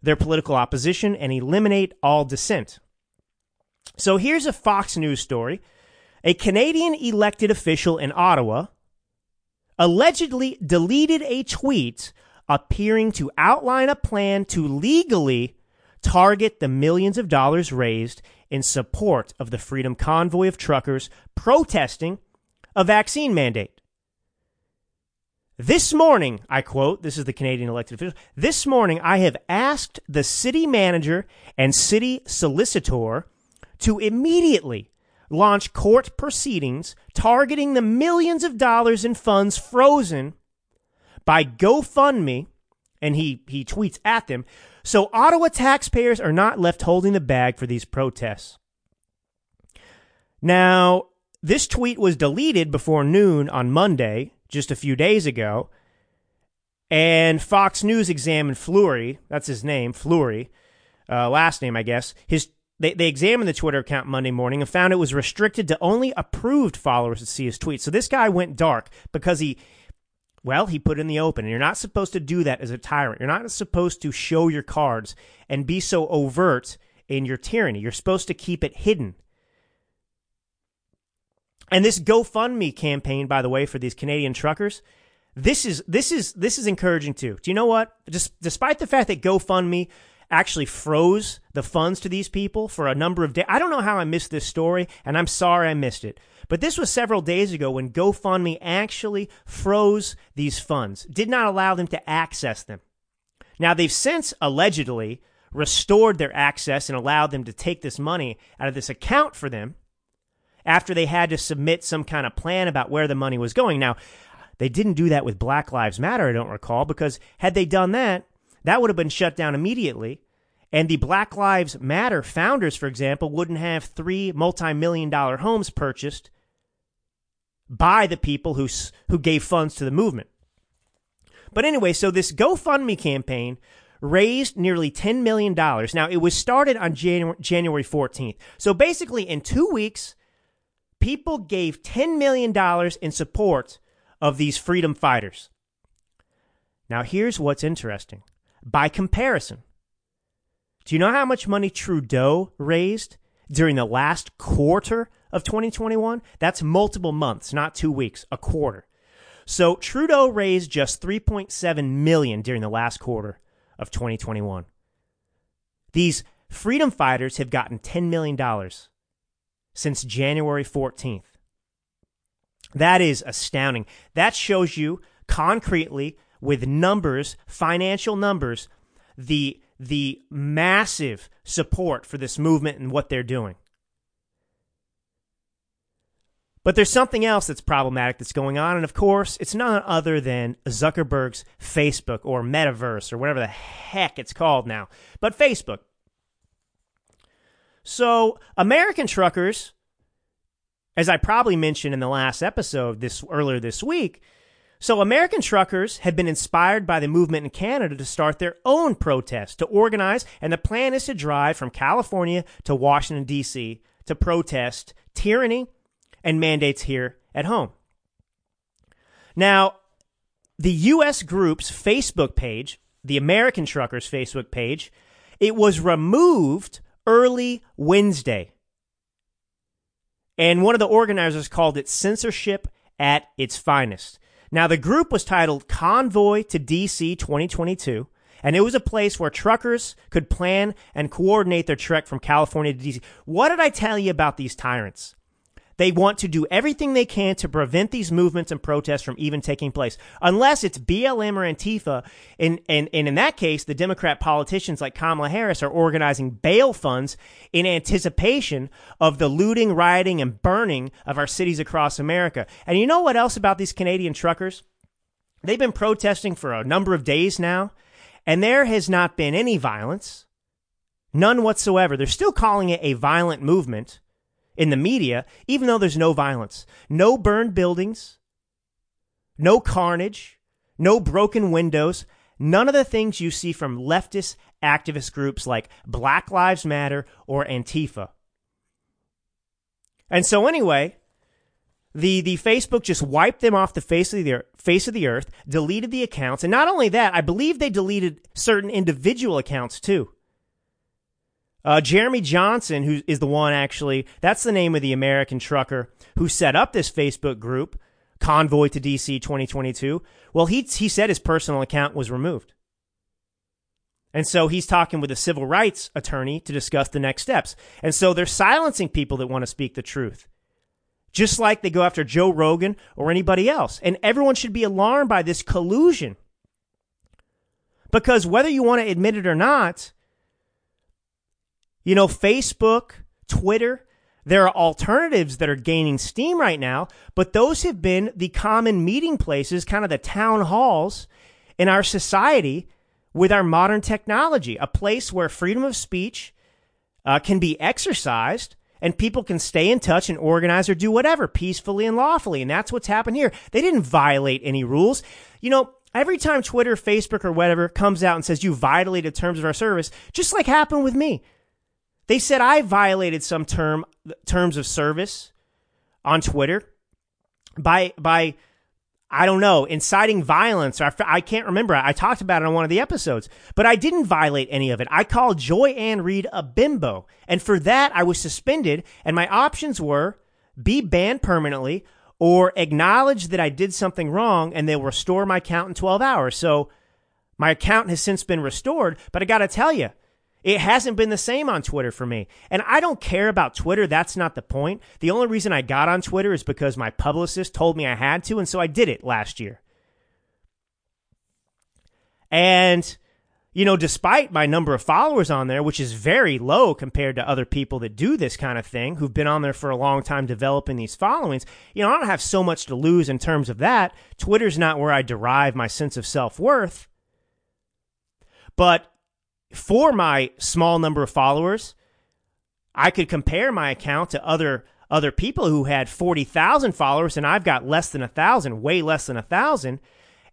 their political opposition and eliminate all dissent. So here's a Fox News story. A Canadian elected official in Ottawa allegedly deleted a tweet appearing to outline a plan to legally target the millions of dollars raised in support of the Freedom Convoy of truckers protesting a vaccine mandate. This morning, I quote, this is the Canadian elected official. This morning, I have asked the city manager and city solicitor to immediately launch court proceedings targeting the millions of dollars in funds frozen by GoFundMe, and he, he tweets at them. So Ottawa taxpayers are not left holding the bag for these protests. Now, this tweet was deleted before noon on Monday, just a few days ago. And Fox News examined Fleury, that's his name, Fleury, uh, last name, I guess. His they, they examined the Twitter account Monday morning and found it was restricted to only approved followers to see his tweets. So this guy went dark because he, well, he put in the open. And you're not supposed to do that as a tyrant. You're not supposed to show your cards and be so overt in your tyranny. You're supposed to keep it hidden. And this GoFundMe campaign, by the way, for these Canadian truckers, this is this is this is encouraging too. Do you know what? Just despite the fact that GoFundMe actually froze the funds to these people for a number of days. I don't know how I missed this story, and I'm sorry I missed it. But this was several days ago when GoFundMe actually froze these funds, did not allow them to access them. Now, they've since allegedly restored their access and allowed them to take this money out of this account for them after they had to submit some kind of plan about where the money was going. Now, they didn't do that with Black Lives Matter, I don't recall, because had they done that, that would have been shut down immediately. And the Black Lives Matter founders, for example, wouldn't have three multi million dollar homes purchased by the people who, who gave funds to the movement. But anyway, so this GoFundMe campaign raised nearly $10 million. Now, it was started on January, January 14th. So basically, in two weeks, people gave $10 million in support of these freedom fighters. Now, here's what's interesting. By comparison, do you know how much money Trudeau raised during the last quarter of 2021? That's multiple months, not two weeks, a quarter. So Trudeau raised just 3.7 million during the last quarter of 2021. These freedom fighters have gotten $10 million since January 14th. That is astounding. That shows you concretely with numbers, financial numbers, the the massive support for this movement and what they're doing. But there's something else that's problematic that's going on, and of course, it's none other than Zuckerberg's Facebook or Metaverse or whatever the heck it's called now. But Facebook. So, American truckers, as I probably mentioned in the last episode this earlier this week, so American truckers have been inspired by the movement in Canada to start their own protest, to organize, and the plan is to drive from California to Washington, D.C. to protest tyranny and mandates here at home. Now, the U.S. group's Facebook page, the American Truckers Facebook page, it was removed early Wednesday. And one of the organizers called it censorship at its finest. Now, the group was titled Convoy to DC 2022, and it was a place where truckers could plan and coordinate their trek from California to DC. What did I tell you about these tyrants? They want to do everything they can to prevent these movements and protests from even taking place, unless it's BLM or Antifa. And, and, and in that case, the Democrat politicians like Kamala Harris are organizing bail funds in anticipation of the looting, rioting, and burning of our cities across America. And you know what else about these Canadian truckers? They've been protesting for a number of days now, and there has not been any violence. None whatsoever. They're still calling it a violent movement in the media, even though there's no violence, no burned buildings, no carnage, no broken windows, none of the things you see from leftist activist groups like Black Lives Matter or Antifa. And so, anyway, the, the Facebook just wiped them off the face of the face of the earth, deleted the accounts, and not only that, I believe they deleted certain individual accounts too. Uh, Jeremy Johnson, who is the one actually, that's the name of the American trucker who set up this Facebook group, Convoy to DC 2022. Well, he, he said his personal account was removed. And so he's talking with a civil rights attorney to discuss the next steps. And so they're silencing people that want to speak the truth. Just like they go after Joe Rogan or anybody else. And everyone should be alarmed by this collusion. Because whether you want to admit it or not, you know, Facebook, Twitter, there are alternatives that are gaining steam right now, but those have been the common meeting places, kind of the town halls in our society with our modern technology, a place where freedom of speech uh, can be exercised and people can stay in touch and organize or do whatever peacefully and lawfully. And that's what's happened here. They didn't violate any rules. You know, every time Twitter, Facebook, or whatever comes out and says you violated terms of our service, just like happened with me. They said I violated some term terms of service on Twitter by by I don't know, inciting violence. Or I, I can't remember. I talked about it on one of the episodes, but I didn't violate any of it. I called Joy Ann Reid a bimbo. And for that, I was suspended. And my options were be banned permanently or acknowledge that I did something wrong and they'll restore my account in 12 hours. So my account has since been restored, but I got to tell you, it hasn't been the same on Twitter for me. And I don't care about Twitter. That's not the point. The only reason I got on Twitter is because my publicist told me I had to. And so I did it last year. And, you know, despite my number of followers on there, which is very low compared to other people that do this kind of thing, who've been on there for a long time developing these followings, you know, I don't have so much to lose in terms of that. Twitter's not where I derive my sense of self worth. But for my small number of followers, I could compare my account to other other people who had 40,000 followers and I've got less than a thousand, way less than a thousand.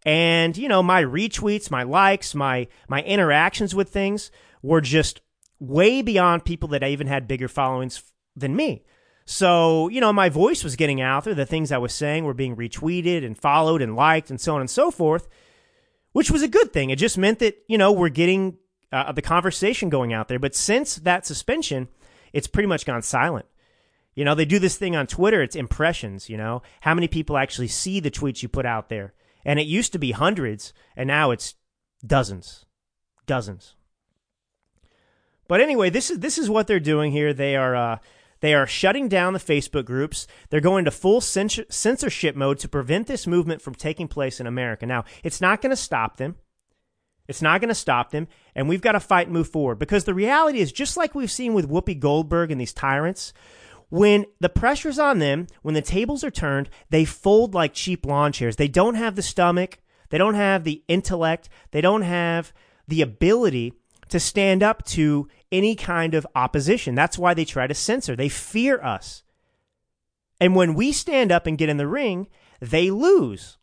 And, you know, my retweets, my likes, my, my interactions with things were just way beyond people that even had bigger followings than me. So, you know, my voice was getting out there. The things I was saying were being retweeted and followed and liked and so on and so forth, which was a good thing. It just meant that, you know, we're getting uh, the conversation going out there. But since that suspension, it's pretty much gone silent. You know, they do this thing on Twitter, it's impressions, you know, how many people actually see the tweets you put out there. And it used to be hundreds, and now it's dozens. Dozens. But anyway, this is this is what they're doing here. They are uh, they are shutting down the Facebook groups. They're going to full censorship mode to prevent this movement from taking place in America. Now, it's not going to stop them. It's not going to stop them, and we've got to fight and move forward. Because the reality is, just like we've seen with Whoopi Goldberg and these tyrants, when the pressure's on them, when the tables are turned, they fold like cheap lawn chairs. They don't have the stomach, they don't have the intellect, they don't have the ability to stand up to any kind of opposition. That's why they try to censor. They fear us. And when we stand up and get in the ring, they lose.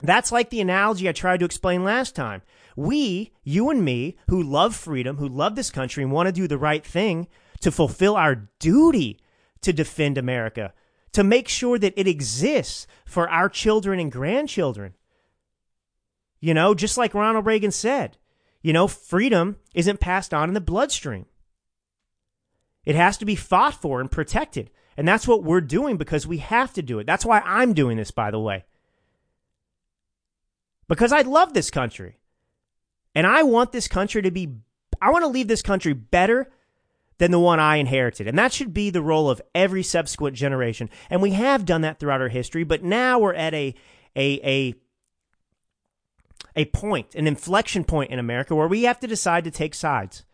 That's like the analogy I tried to explain last time. We, you and me, who love freedom, who love this country and want to do the right thing to fulfill our duty to defend America, to make sure that it exists for our children and grandchildren. You know, just like Ronald Reagan said, you know, freedom isn't passed on in the bloodstream. It has to be fought for and protected. And that's what we're doing because we have to do it. That's why I'm doing this, by the way. Because I love this country. And I want this country to be, I want to leave this country better than the one I inherited. And that should be the role of every subsequent generation. And we have done that throughout our history, but now we're at a, a, a, a point, an inflection point in America where we have to decide to take sides.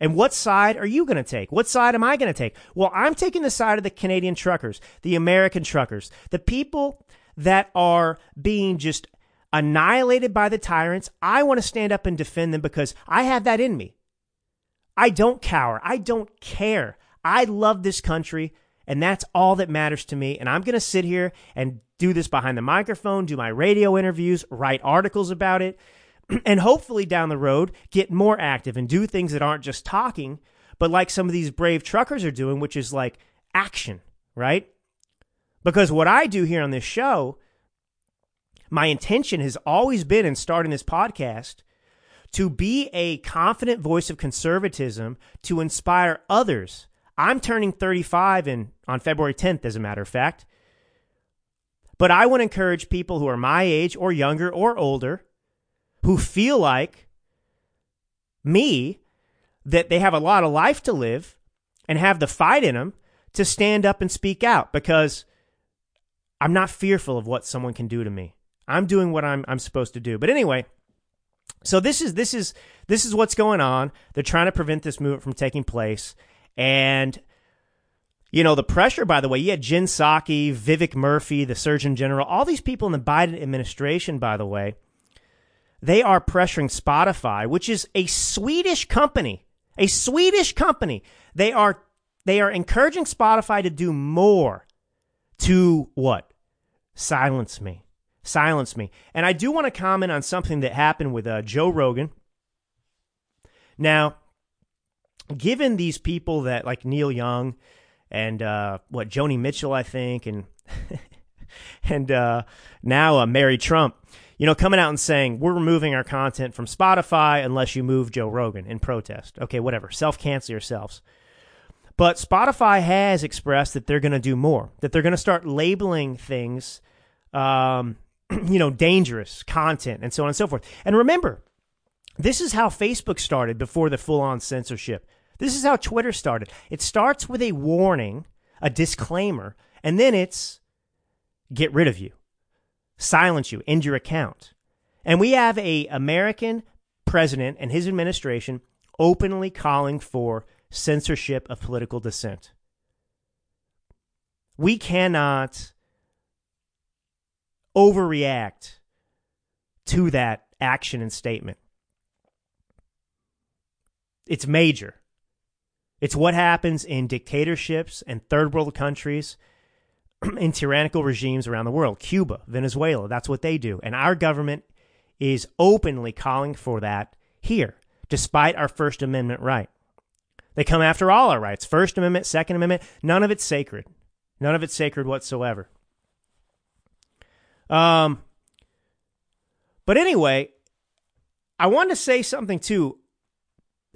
And what side are you going to take? What side am I going to take? Well, I'm taking the side of the Canadian truckers, the American truckers, the people that are being just annihilated by the tyrants. I want to stand up and defend them because I have that in me. I don't cower. I don't care. I love this country, and that's all that matters to me. And I'm going to sit here and do this behind the microphone, do my radio interviews, write articles about it, and hopefully down the road get more active and do things that aren't just talking, but like some of these brave truckers are doing, which is like action, right? Because what I do here on this show my intention has always been in starting this podcast to be a confident voice of conservatism to inspire others. I'm turning 35 in, on February 10th, as a matter of fact. But I want to encourage people who are my age or younger or older who feel like me that they have a lot of life to live and have the fight in them to stand up and speak out because I'm not fearful of what someone can do to me. I'm doing what I'm I'm supposed to do. But anyway, so this is this is this is what's going on. They're trying to prevent this movement from taking place, and you know the pressure. By the way, you had Jen Psaki, Vivek Murthy, the Surgeon General, all these people in the Biden administration. By the way, they are pressuring Spotify, which is a Swedish company, a Swedish company. They are they are encouraging Spotify to do more to what silence me Silence me. And I do want to comment on something that happened with uh, Joe Rogan. Now, given these people that like Neil Young and uh, what Joni Mitchell, I think, and and uh, now uh, Mary Trump, you know, coming out and saying we're removing our content from Spotify unless you move Joe Rogan in protest. Okay, whatever, self cancel yourselves. But Spotify has expressed that they're going to do more, that they're going to start labeling things, um, you know, dangerous content and so on and so forth. And remember, this is how Facebook started before the full on censorship. This is how Twitter started. It starts with a warning, a disclaimer, and then it's get rid of you, silence you, end your account. And we have a American president and his administration openly calling for censorship of political dissent. We cannot overreact to that action and statement. It's major. It's what happens in dictatorships and third world countries, in tyrannical regimes around the world. Cuba, Venezuela, that's what they do. And our government is openly calling for that here, despite our First Amendment right. They come after all our rights First Amendment, Second Amendment, none of it's sacred. None of it's sacred whatsoever. Um, but anyway, I want to say something too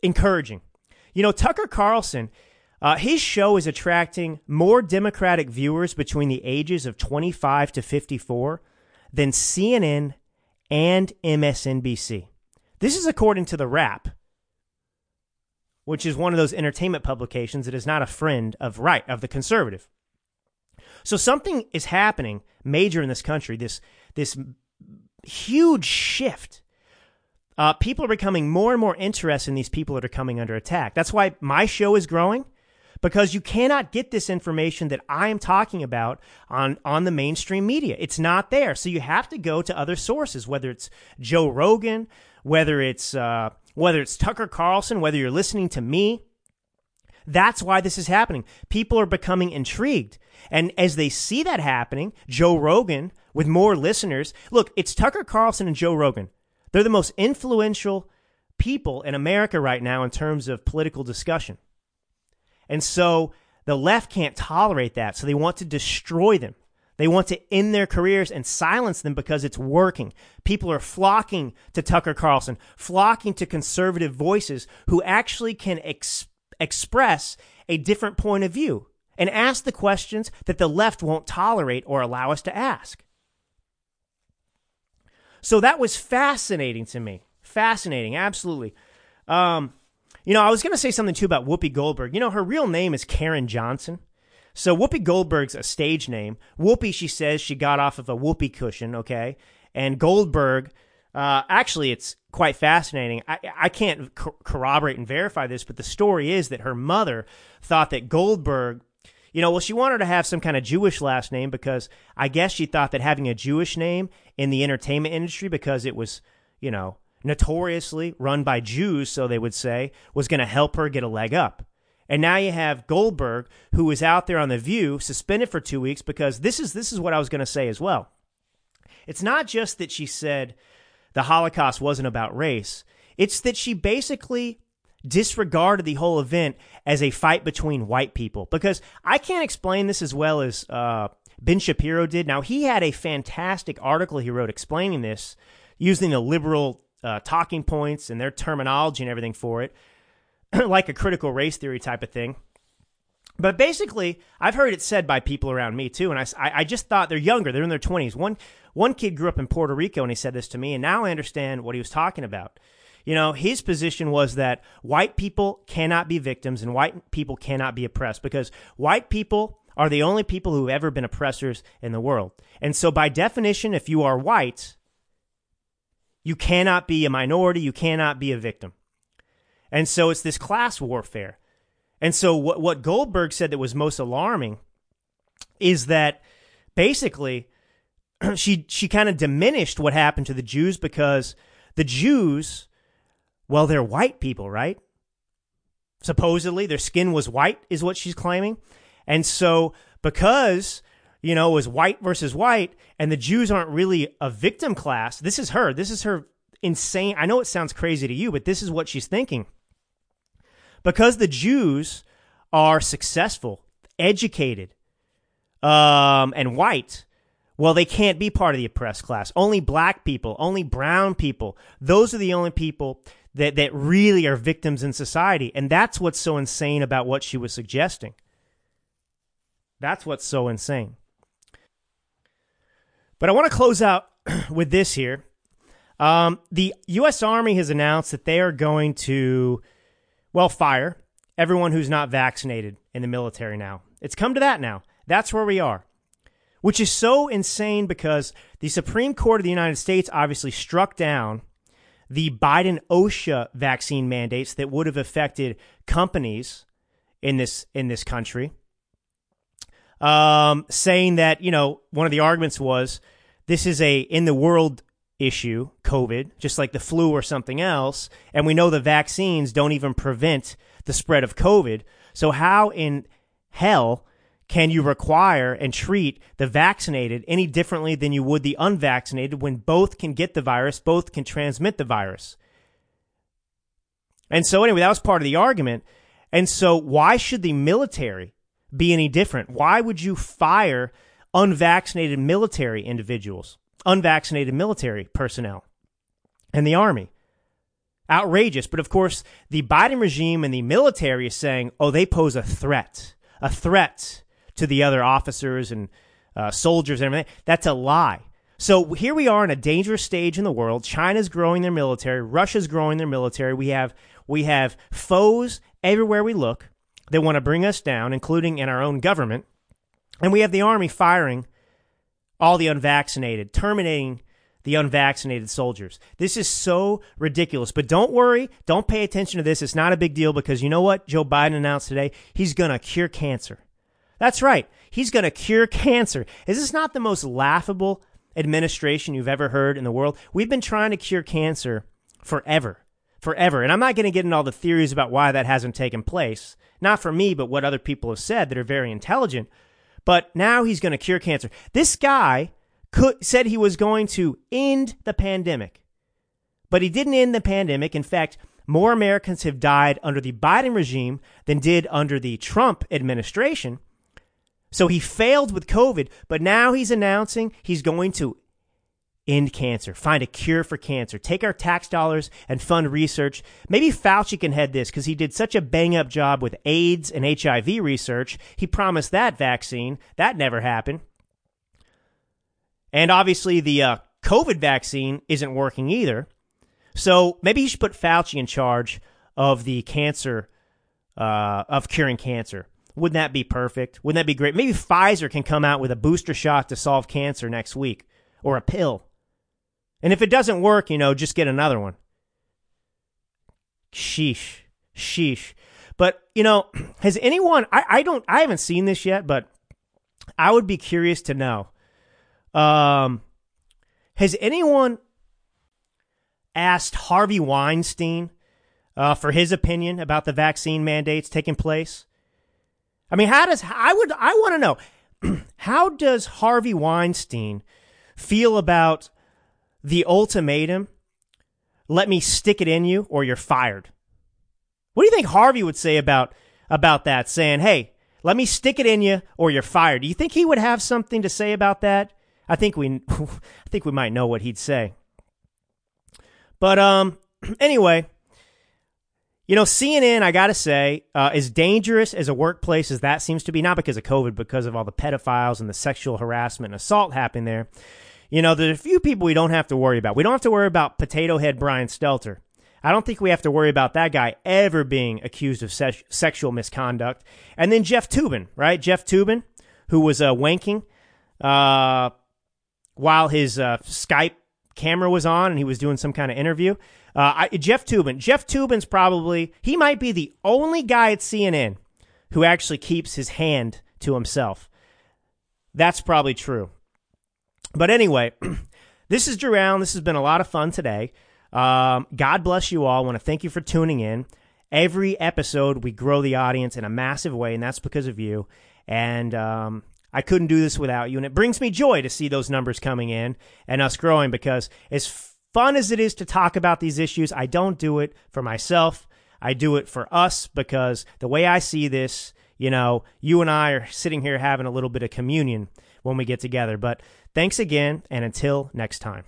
encouraging. You know, Tucker Carlson, uh, his show is attracting more Democratic viewers between the ages of 25 to 54 than CNN and MSNBC. This is according to The Wrap, which is one of those entertainment publications that is not a friend of right, of the conservative. So something is happening major in this country, this, this huge shift uh, people are becoming more and more interested in these people that are coming under attack. That's why my show is growing because you cannot get this information that I am talking about on, on the mainstream media. It's not there. So you have to go to other sources, whether it's Joe Rogan, whether it's, uh, whether it's Tucker Carlson, whether you're listening to me. That's why this is happening. People are becoming intrigued. And as they see that happening, Joe Rogan with more listeners, look, it's Tucker Carlson and Joe Rogan. They're the most influential people in America right now in terms of political discussion. And so the left can't tolerate that. So they want to destroy them. They want to end their careers and silence them because it's working. People are flocking to Tucker Carlson, flocking to conservative voices who actually can ex- express a different point of view and ask the questions that the left won't tolerate or allow us to ask. So that was fascinating to me. Fascinating, absolutely. Um, you know, I was going to say something too about Whoopi Goldberg. You know, her real name is Caryn Johnson. So Whoopi Goldberg's a stage name. Whoopi, she says she got off of a whoopee cushion, okay? And Goldberg, uh, actually, it's quite fascinating. I, I can't corroborate and verify this, but the story is that her mother thought that Goldberg you know, well, she wanted to have some kind of Jewish last name because I guess she thought that having a Jewish name in the entertainment industry, because it was, you know, notoriously run by Jews, so they would say, was going to help her get a leg up. And now you have Goldberg, who was out there on The View, suspended for two weeks because this is this is what I was going to say as well. It's not just that she said the Holocaust wasn't about race. It's that she basically disregarded the whole event as a fight between white people because I can't explain this as well as uh, Ben Shapiro did. Now, he had a fantastic article he wrote explaining this using the liberal uh, talking points and their terminology and everything for it, like a critical race theory type of thing. But basically, I've heard it said by people around me too, and I, I just thought they're younger. They're in their 20s. One, one kid grew up in Puerto Rico and he said this to me, and now I understand what he was talking about. You know, his position was that white people cannot be victims and white people cannot be oppressed because white people are the only people who have ever been oppressors in the world. And so, by definition, if you are white, you cannot be a minority, you cannot be a victim. And so, it's this class warfare. And so, what, what Goldberg said that was most alarming is that basically she she kind of diminished what happened to the Jews because the Jews well, they're white people, right? Supposedly, their skin was white, is what she's claiming. And so, because you know, was white versus white, and the Jews aren't really a victim class. This is her. This is her insane. I know it sounds crazy to you, but this is what she's thinking. Because the Jews are successful, educated, um, and white, well, they can't be part of the oppressed class. Only black people, only brown people, those are the only people that, that really are victims in society. And that's what's so insane about what she was suggesting. That's what's so insane. But I want to close out with this here. Um, the U.S. Army has announced that they are going to, well, fire everyone who's not vaccinated in the military now. It's come to that now. That's where we are, which is so insane because the Supreme Court of the United States obviously struck down the Biden OSHA vaccine mandates that would have affected companies in this in this country um, saying that you know one of the arguments was this is a in the world issue, COVID, just like the flu or something else, and we know the vaccines don't even prevent the spread of COVID. So how in hell can you require and treat the vaccinated any differently than you would the unvaccinated when both can get the virus, both can transmit the virus? And so anyway, that was part of the argument. And so why should the military be any different? Why would you fire unvaccinated military individuals, unvaccinated military personnel, and the army? Outrageous. But of course, the Biden regime and the military is saying, oh, they pose a threat, a threat to the other officers and uh, soldiers and everything. That's a lie. So here we are in a dangerous stage in the world. China's growing their military. Russia's growing their military. We have we have foes everywhere we look. They want to bring us down, including in our own government. And we have the army firing all the unvaccinated, terminating the unvaccinated soldiers. This is so ridiculous. But don't worry, don't pay attention to this. It's not a big deal because you know what Joe Biden announced today? He's going to cure cancer. That's right. He's going to cure cancer. Is this not the most laughable administration you've ever heard in the world? We've been trying to cure cancer forever. Forever. And I'm not going to get into all the theories about why that hasn't taken place not for me, but what other people have said that are very intelligent. But now he's going to cure cancer. This guy could, said he was going to end the pandemic, but he didn't end the pandemic. In fact, more Americans have died under the Biden regime than did under the Trump administration. So he failed with COVID, but now he's announcing he's going to end cancer, find a cure for cancer, take our tax dollars and fund research. Maybe Fauci can head this because he did such a bang up job with AIDS and HIV research. He promised that vaccine. That never happened. And obviously, the uh, COVID vaccine isn't working either. So maybe he should put Fauci in charge of the cancer, uh, of curing cancer. Wouldn't that be perfect? Wouldn't that be great? Maybe Pfizer can come out with a booster shot to solve cancer next week or a pill. And if it doesn't work, you know, just get another one. Sheesh. Sheesh. But, you know, has anyone, I, I don't, I haven't seen this yet, but I would be curious to know. Um, has anyone asked Harvey Weinstein uh, for his opinion about the vaccine mandates taking place? I mean, how does, I would, I want to know, how does Harvey Weinstein feel about the ultimatum let me stick it in you or you're fired. What do you think Harvey would say about about that saying, "Hey, let me stick it in you or you're fired." Do you think he would have something to say about that? I think we I think we might know what he'd say. But um anyway, you know, CNN, I got to say, uh, as dangerous as a workplace as that seems to be, not because of COVID, because of all the pedophiles and the sexual harassment and assault happening there. You know, there's a few people we don't have to worry about. We don't have to worry about Potato Head Brian Stelter. I don't think we have to worry about that guy ever being accused of se- sexual misconduct. And then Jeff Toobin, right? Jeff Toobin, who was uh, wanking uh, while his uh, Skype camera was on and he was doing some kind of interview. Uh, I, Jeff Toobin. Jeff Toobin's probably, he might be the only guy at CNN who actually keeps his hand to himself. That's probably true. But anyway, this is Drew Allen. This has been a lot of fun today. Um, God bless you all. I want to thank you for tuning in. Every episode, we grow the audience in a massive way, and that's because of you. And um, I couldn't do this without you. And it brings me joy to see those numbers coming in and us growing because as fun as it is to talk about these issues, I don't do it for myself. I do it for us because the way I see this, you know, you and I are sitting here having a little bit of communion when we get together. But thanks again, and until next time.